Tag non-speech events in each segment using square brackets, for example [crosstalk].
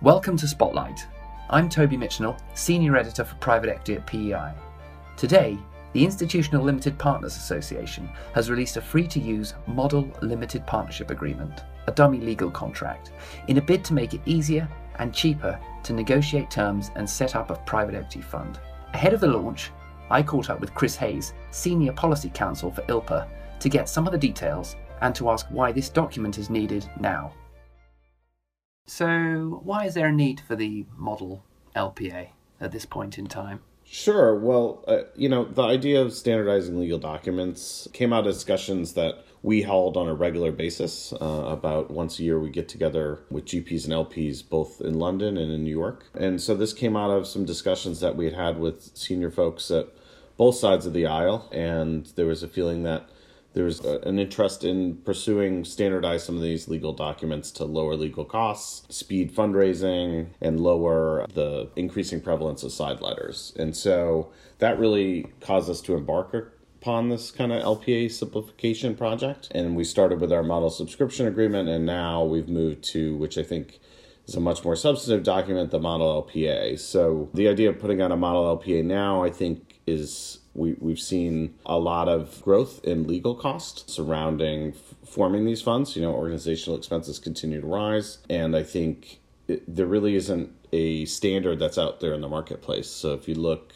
Welcome to Spotlight. I'm Toby Mitchenall, Senior Editor for Private Equity at PEI. Today, the Institutional Limited Partners Association has released a free to use Model Limited Partnership Agreement, a dummy legal contract, in a bid to make it easier and cheaper to negotiate terms and set up a private equity fund. Ahead of the launch, I caught up with Chris Hayes, Senior Policy Counsel for ILPA, to get some of the details and to ask why this document is needed now. So, why is there a need for the model LPA at this point in time? Sure. Well, uh, you know, the idea of standardizing legal documents came out of discussions that we held on a regular basis. Uh, about once a year, we get together with GPs and LPs both in London and in New York. And so this came out of some discussions that we had had with senior folks at both sides of the aisle. And there was a feeling that there's uh, an interest in pursuing standardize some of these legal documents to lower legal costs, speed fundraising, and lower the increasing prevalence of side letters. And so that really caused us to embark upon this kind of LPA simplification project. And we started with our model subscription agreement, and now we've moved to, which I think is a much more substantive document, the model LPA. So the idea of putting out a model LPA now, I think, is we, we've seen a lot of growth in legal costs surrounding f- forming these funds. You know, organizational expenses continue to rise. And I think it, there really isn't a standard that's out there in the marketplace. So if you look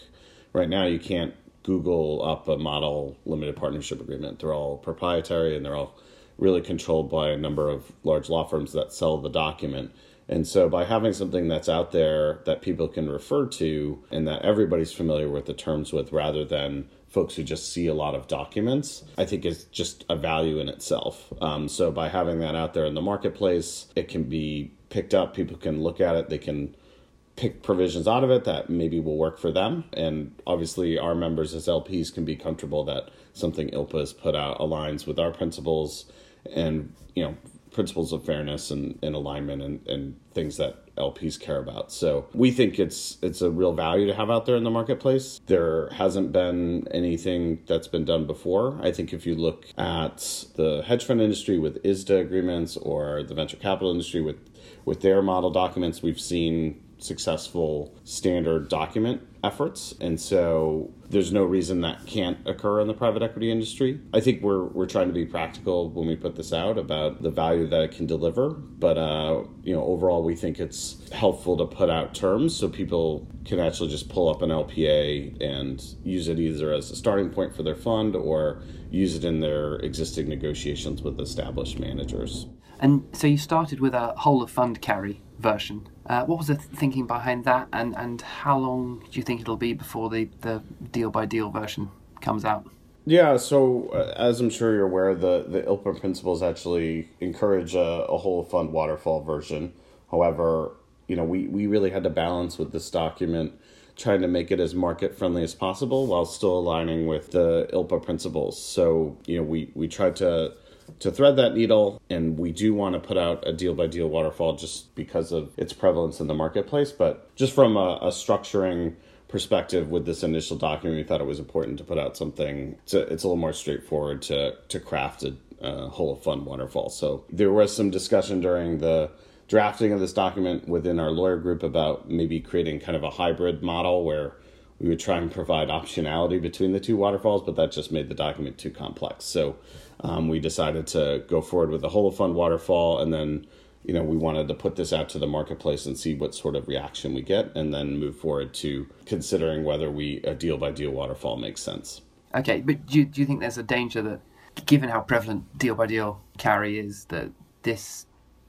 right now, you can't Google up a model limited partnership agreement. They're all proprietary and they're all really controlled by a number of large law firms that sell the document. And so by having something that's out there that people can refer to and that everybody's familiar with the terms with rather than folks who just see a lot of documents, I think is just a value in itself. Um, so by having that out there in the marketplace, it can be picked up, people can look at it, they can pick provisions out of it that maybe will work for them. And obviously, our members as LPs can be comfortable that something ILPA has put out aligns with our principles and, you know, principles of fairness and, and alignment and, and things that LPs care about. So we think it's it's a real value to have out there in the marketplace. There hasn't been anything that's been done before. I think if you look at the hedge fund industry with ISDA agreements or the venture capital industry with with their model documents, we've seen successful standard document efforts. And so there's no reason that can't occur in the private equity industry. I think we're we're trying to be practical when we put this out about the value that it can deliver. But uh, you know, overall we think it's helpful to put out terms so people can actually just pull up an LPA and use it either as a starting point for their fund or use it in their existing negotiations with established managers. And so you started with a whole of fund carry version. Uh, what was the thinking behind that, and, and how long do you think it'll be before the, the deal by deal version comes out? Yeah, so uh, as I'm sure you're aware, the, the ILPA principles actually encourage a, a whole fund waterfall version. However, you know, we, we really had to balance with this document trying to make it as market friendly as possible while still aligning with the ILPA principles. So, you know, we, we tried to to thread that needle. And we do want to put out a deal by deal waterfall just because of its prevalence in the marketplace. But just from a, a structuring perspective with this initial document, we thought it was important to put out something. To, it's a little more straightforward to to craft a, a whole fund waterfall. So there was some discussion during the drafting of this document within our lawyer group about maybe creating kind of a hybrid model where we would try and provide optionality between the two waterfalls, but that just made the document too complex. So um, we decided to go forward with the fund waterfall, and then you know we wanted to put this out to the marketplace and see what sort of reaction we get, and then move forward to considering whether we a deal by deal waterfall makes sense. Okay, but do you, do you think there's a danger that, given how prevalent deal by deal carry is, that this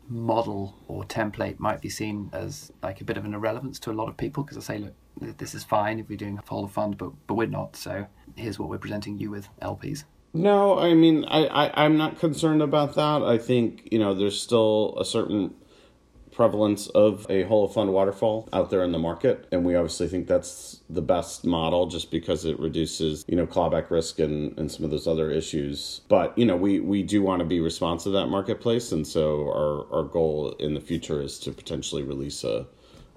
model or template might be seen as like a bit of an irrelevance to a lot of people because I say, look, this is fine if we're doing a full fund, but but we're not. So here's what we're presenting you with LPs. No, I mean, I, I, I'm not concerned about that. I think, you know, there's still a certain prevalence of a whole fund waterfall out there in the market. And we obviously think that's the best model just because it reduces, you know, clawback risk and, and some of those other issues. But, you know, we, we do want to be responsive to that marketplace. And so our, our goal in the future is to potentially release a,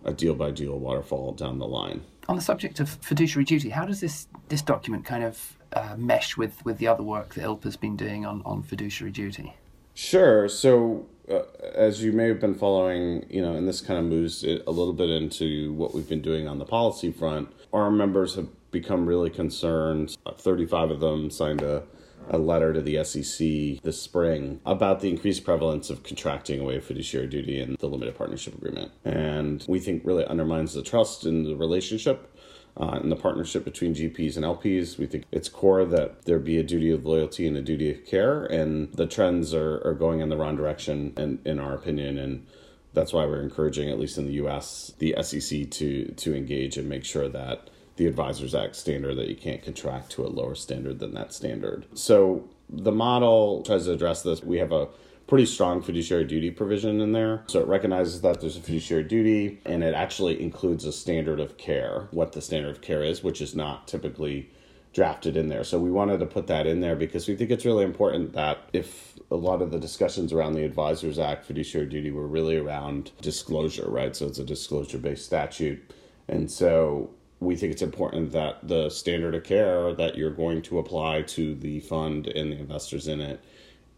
a deal by deal waterfall down the line. On the subject of fiduciary duty, how does this, this document kind of uh, mesh with, with the other work that ILPA's been doing on, on fiduciary duty? Sure. So uh, as you may have been following, you know, and this kind of moves it a little bit into what we've been doing on the policy front. Our members have become really concerned. Uh, 35 of them signed a a letter to the SEC this spring about the increased prevalence of contracting away fiduciary duty in the limited partnership agreement. And we think really undermines the trust in the relationship uh, in the partnership between GPs and LPs. We think it's core that there be a duty of loyalty and a duty of care, and the trends are, are going in the wrong direction, and in our opinion, and that's why we're encouraging, at least in the U.S., the SEC to to engage and make sure that the Advisors Act standard that you can't contract to a lower standard than that standard. So the model tries to address this. We have a pretty strong fiduciary duty provision in there. So it recognizes that there's a fiduciary duty and it actually includes a standard of care, what the standard of care is, which is not typically drafted in there. So we wanted to put that in there because we think it's really important that if a lot of the discussions around the Advisors Act fiduciary duty were really around disclosure, right? So it's a disclosure based statute. And so we think it's important that the standard of care that you're going to apply to the fund and the investors in it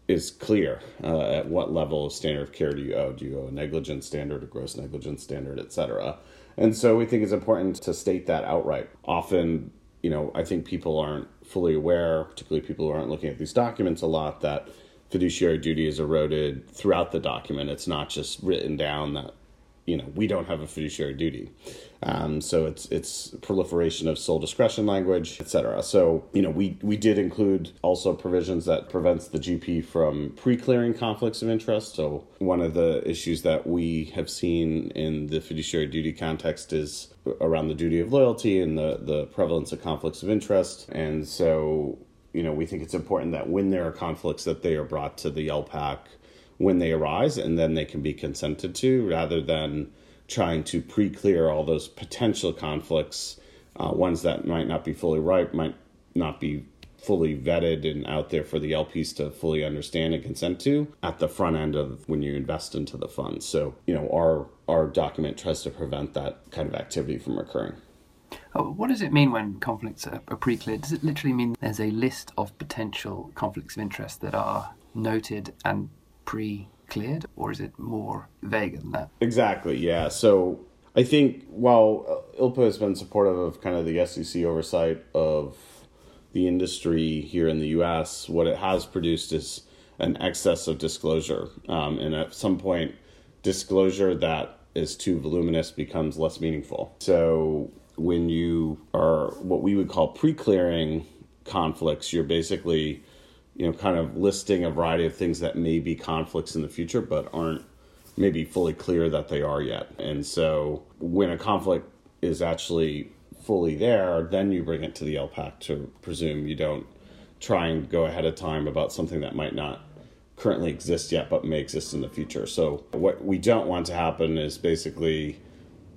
is clear uh, at what level of standard of care do you owe? Do you owe a negligence standard, a gross negligence standard, et cetera? And so we think it's important to state that outright. Often, you know, I think people aren't fully aware, particularly people who aren't looking at these documents a lot, that fiduciary duty is eroded throughout the document. It's not just written down that you know we don't have a fiduciary duty. Um, so it's it's proliferation of sole discretion language etc so you know we we did include also provisions that prevents the gp from pre-clearing conflicts of interest. So one of the issues that we have seen in the fiduciary duty context is around the duty of loyalty and the the prevalence of conflicts of interest. And so you know we think it's important that when there are conflicts that they are brought to the LPAC when they arise and then they can be consented to rather than trying to pre clear all those potential conflicts, uh, ones that might not be fully ripe, might not be fully vetted and out there for the LPs to fully understand and consent to at the front end of when you invest into the fund. So, you know, our our document tries to prevent that kind of activity from occurring. Oh, what does it mean when conflicts are, are pre-cleared? Does it literally mean there's a list of potential conflicts of interest that are noted and pre cleared, or is it more vague than that? Exactly, yeah. So I think while ILPA has been supportive of kind of the SEC oversight of the industry here in the US, what it has produced is an excess of disclosure. Um, and at some point, disclosure that is too voluminous becomes less meaningful. So when you are what we would call pre clearing conflicts, you're basically you know, kind of listing a variety of things that may be conflicts in the future, but aren't maybe fully clear that they are yet. And so when a conflict is actually fully there, then you bring it to the LPAC to presume you don't try and go ahead of time about something that might not currently exist yet but may exist in the future. So what we don't want to happen is basically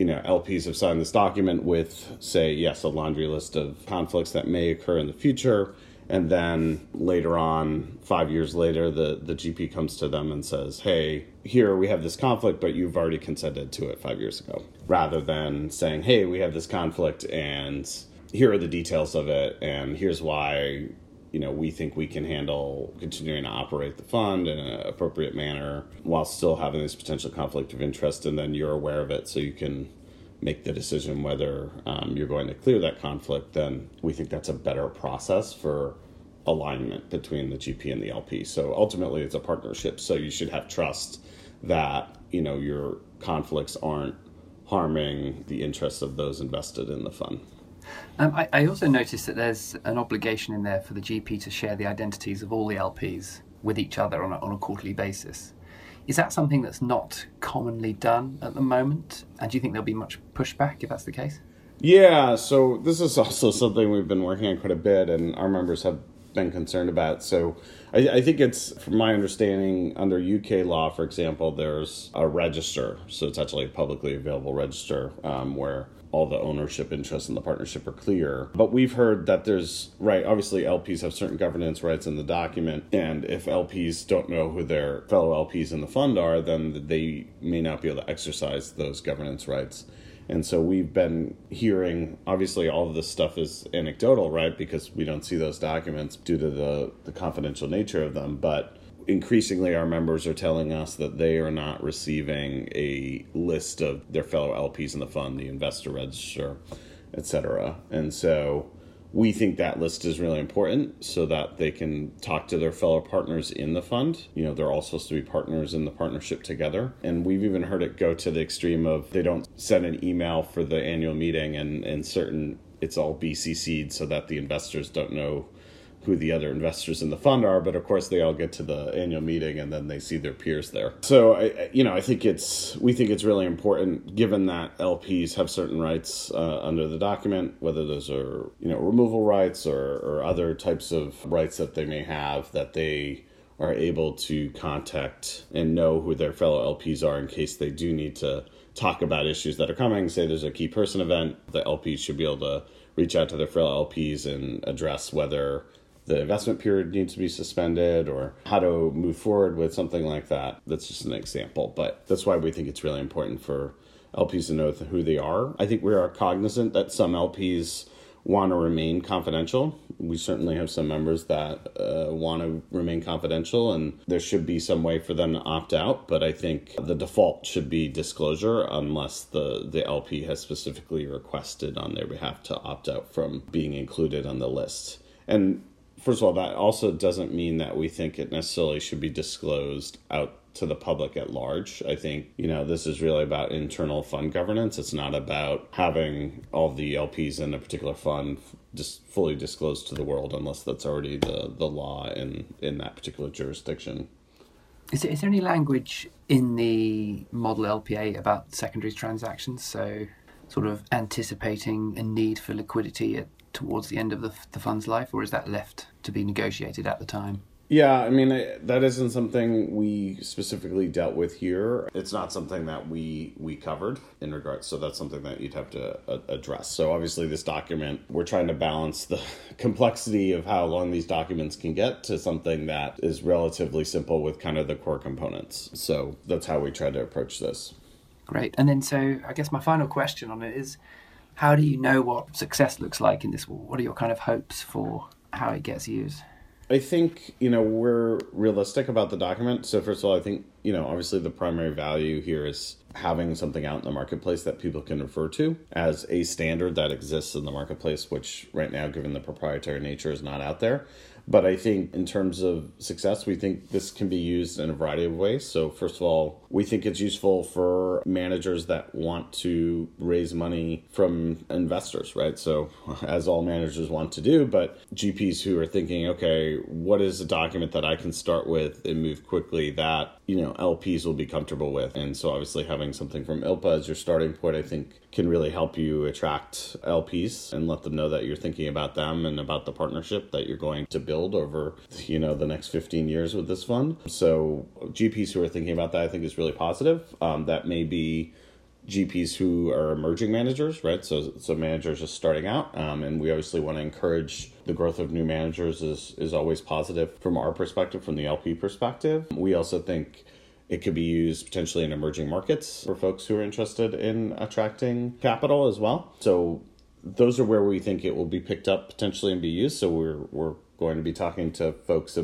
you know LPs have signed this document with say yes a laundry list of conflicts that may occur in the future and then later on five years later the, the gp comes to them and says hey here we have this conflict but you've already consented to it five years ago. Rather than saying hey we have this conflict and here are the details of it and here's why you know we think we can handle continuing to operate the fund in an appropriate manner while still having this potential conflict of interest and then you're aware of it so you can make the decision whether um, you're going to clear that conflict, then we think that's a better process for alignment between the GP and the LP. So ultimately, it's a partnership. So you should have trust that you know your conflicts aren't harming the interests of those invested in the fund. Um, I, I also noticed that there's an obligation in there for the GP to share the identities of all the LPs with each other on a, on a quarterly basis. Is that something that's not commonly done at the moment? And do you think there'll be much pushback if that's the case? Yeah, so this is [laughs] also something we've been working on quite a bit, and our members have been concerned about. So I, I, think it's, from my understanding, under UK law, for example, there's a register. So it's actually a publicly available register um, where all the ownership interests in the partnership are clear. But we've heard that there's, right, obviously LPs have certain governance rights in the document. And if LPs don't know who their fellow LPs in the fund are, then they may not be able to exercise those governance rights. And so we've been hearing, obviously, all of this stuff is anecdotal, right? Because we don't see those documents due to the, the confidential nature of them. But increasingly our members are telling us that they are not receiving a list of their fellow LPs in the fund, the investor register, etc. And so we think that list is really important so that they can talk to their fellow partners in the fund. You know, they're all supposed to be partners in the partnership together. And we've even heard it go to the extreme of they don't send an email for the annual meeting and, and certain it's all BCC'd so that the investors don't know who the other investors in the fund are, but of course they all get to the annual meeting and then they see their peers there. So I, you know, I think it's we think it's really important, given that LPs have certain rights uh, under the document, whether those are you know removal rights or, or other types of rights that they may have, that they are able to contact and know who their fellow LPs are in case they do need to talk about issues that are coming. Say there's a key person event, the LPs should be able to reach out to their fellow LPs and address whether the investment period needs to be suspended or how to move forward with something like that. That's just an example, but that's why we think it's really important for LPs to know who they are. I think we are cognizant that some LPs want to remain confidential. We certainly have some members that uh, want to remain confidential, and there should be some way for them to opt out. But I think the default should be disclosure unless the, the LP has specifically requested on their behalf to opt out from being included on the list. And first of all, that also doesn't mean that we think it necessarily should be disclosed out to the public at large. I think, you know, this is really about internal fund governance. It's not about having all the LPs in a particular fund just fully disclosed to the world unless that's already the, the law in, in that particular jurisdiction. Is there, is there any language in the model LPA about secondary transactions? So, sort of anticipating a need for liquidity at towards the end of the, the fund's life, or is that left to be negotiated at the time? Yeah, I mean that isn't something we specifically dealt with here. It's not something that we we covered in regards. So that's something that you'd have to uh, address. So obviously, this document we're trying to balance the [laughs] complexity of how long these documents can get to something that is relatively simple with kind of the core components. So that's how we try to approach this. Great. And then, so I guess my final question on it is how do you know what success looks like in this? What are your kind of hopes for how it gets used? I think, you know, we're realistic about the document. So, first of all, I think, you know, obviously the primary value here is having something out in the marketplace that people can refer to as a standard that exists in the marketplace, which right now, given the proprietary nature, is not out there. But I think in terms of success, we think this can be used in a variety of ways. So, first of all, we think it's useful for managers that want to raise money from investors, right? So, as all managers want to do, but GPs who are thinking, okay, what is a document that I can start with and move quickly that, you know, LPs will be comfortable with. And so, obviously, having something from ILPA as your starting point, I think can really help you attract LPs and let them know that you're thinking about them and about the partnership that you're going to build over, you know, the next 15 years with this fund. So GPs who are thinking about that, I think is really positive. Um, that may be GPs who are emerging managers, right? So, so managers just starting out, um, and we obviously want to encourage the growth of new managers is is always positive from our perspective, from the LP perspective. We also think it could be used potentially in emerging markets for folks who are interested in attracting capital as well. So those are where we think it will be picked up potentially and be used. So we're we're going to be talking to folks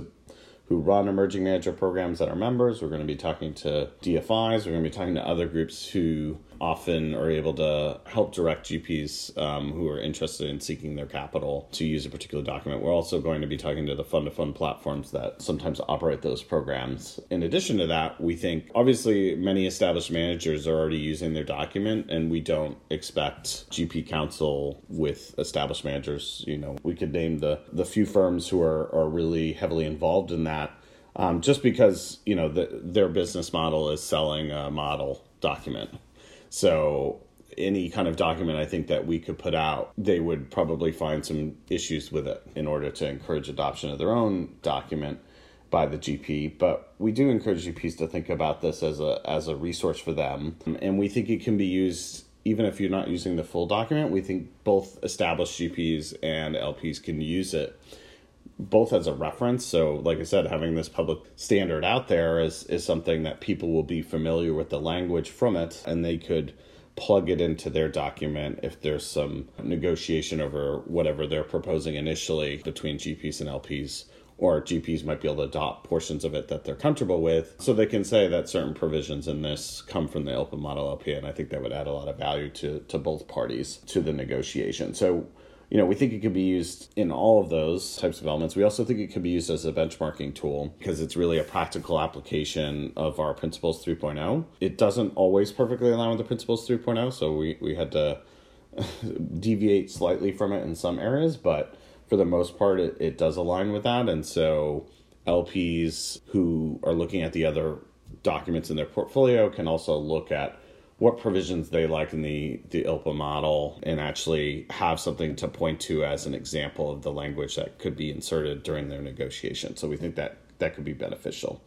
who run emerging manager programs that are members. We're going to be talking to DFIs. We're going to be talking to other groups who often are able to help direct GPs um, who are interested in seeking their capital to use a particular document. We're also going to be talking to the fund to fund platforms that sometimes operate those programs. In addition to that, we think obviously many established managers are already using their document, and we don't expect GP counsel with established managers. You know, we could name the, the few firms who are, are really heavily involved in that. Um, just because you know the, their business model is selling a model document so any kind of document I think that we could put out, they would probably find some issues with it in order to encourage adoption of their own document by the GP. But we do encourage GPs to think about this as a as a resource for them, and we think it can be used even if you're not using the full document. We think both established GPs and LPs can use it both as a reference. So, like I said, having this public standard out there is, is something that people will be familiar with the language from it and they could plug it into their document if there's some negotiation over whatever they're proposing initially between GPs and LPs or GPs might be able to adopt portions of it that they're comfortable with. So they can say that certain provisions in this come from the open model LP, and I think that would add a lot of value to, to both parties to the negotiation. So you know, we think it could be used in all of those types of elements. We also think it could be used as a benchmarking tool because it's really a practical application of our Principles 3.0. It doesn't always perfectly align with the Principles 3.0, so we, we had to [laughs] deviate slightly from it in some areas, but for the most part, it, it does align with that. And so LPs who are looking at the other documents in their portfolio can also look at what provisions they like in the, the ILPA model and actually have something to point to as an example of the language that could be inserted during their negotiation. So we think that that could be beneficial.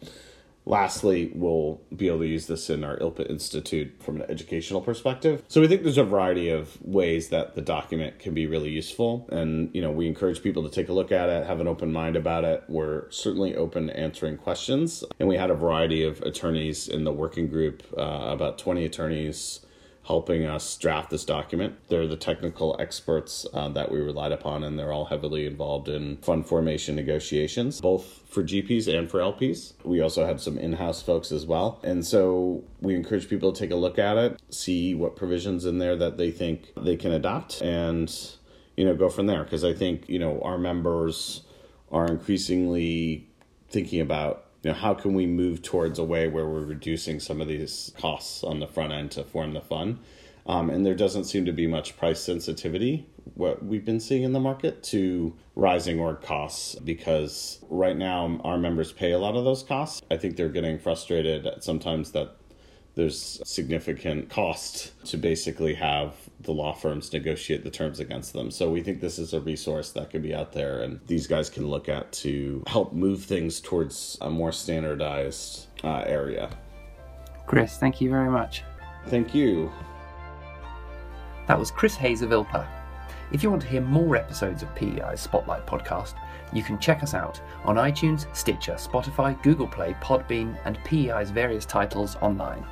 Lastly, we'll be able to use this in our ILPA Institute from an educational perspective. So we think there's a variety of ways that the document can be really useful. And, you know, we encourage people to take a look at it, have an open mind about it. We're certainly open to answering questions. And we had a variety of attorneys in the working group, uh, about 20 attorneys helping us draft this document. They're the technical experts uh, that we relied upon, and they're all heavily involved in fund formation negotiations, both for GPs and for LPs. We also had some in house folks as well. And so we encourage people to take a look at it, see what provisions in there that they think they can adopt, and you know, go from there. Because I think, you know, our members are increasingly thinking about you know, how can we move towards a way where we're reducing some of these costs on the front end to form the fund? Um, and there doesn't seem to be much price sensitivity, what we've been seeing in the market, to rising org costs because right now our members pay a lot of those costs. I think they're getting frustrated sometimes that there's significant cost to basically have the law firms negotiate the terms against them. So we think this is a resource that could be out there and these guys can look at to help move things towards a more standardized uh, area. Chris, thank you very much. Thank you. That was Chris Hayes of ILPA. If you want to hear more episodes of PEI's Spotlight podcast, you can check us out on iTunes, Stitcher, Spotify, Google Play, Podbean, and PEI's various titles online.